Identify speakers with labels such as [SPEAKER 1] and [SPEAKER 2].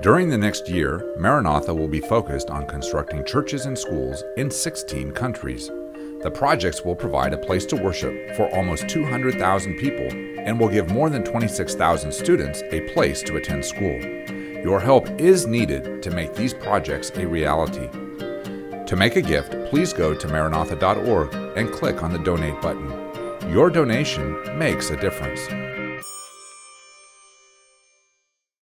[SPEAKER 1] During the next year, Maranatha will be focused on constructing churches and schools in 16 countries. The projects will provide a place to worship for almost 200,000 people and will give more than 26,000 students a place to attend school. Your help is needed to make these projects a reality. To make a gift, please go to maranatha.org and click on the donate button. Your donation makes a difference.